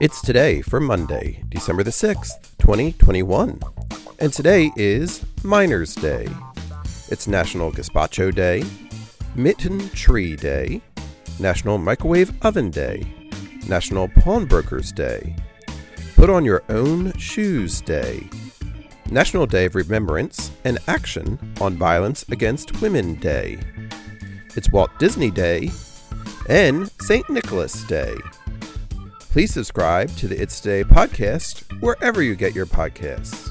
It's today for Monday, December the 6th, 2021. And today is Miners Day. It's National Gazpacho Day, Mitten Tree Day, National Microwave Oven Day, National Pawnbrokers Day, Put on Your Own Shoes Day, National Day of Remembrance and Action on Violence Against Women Day. It's Walt Disney Day and St. Nicholas Day. Please subscribe to the It's Today podcast wherever you get your podcasts.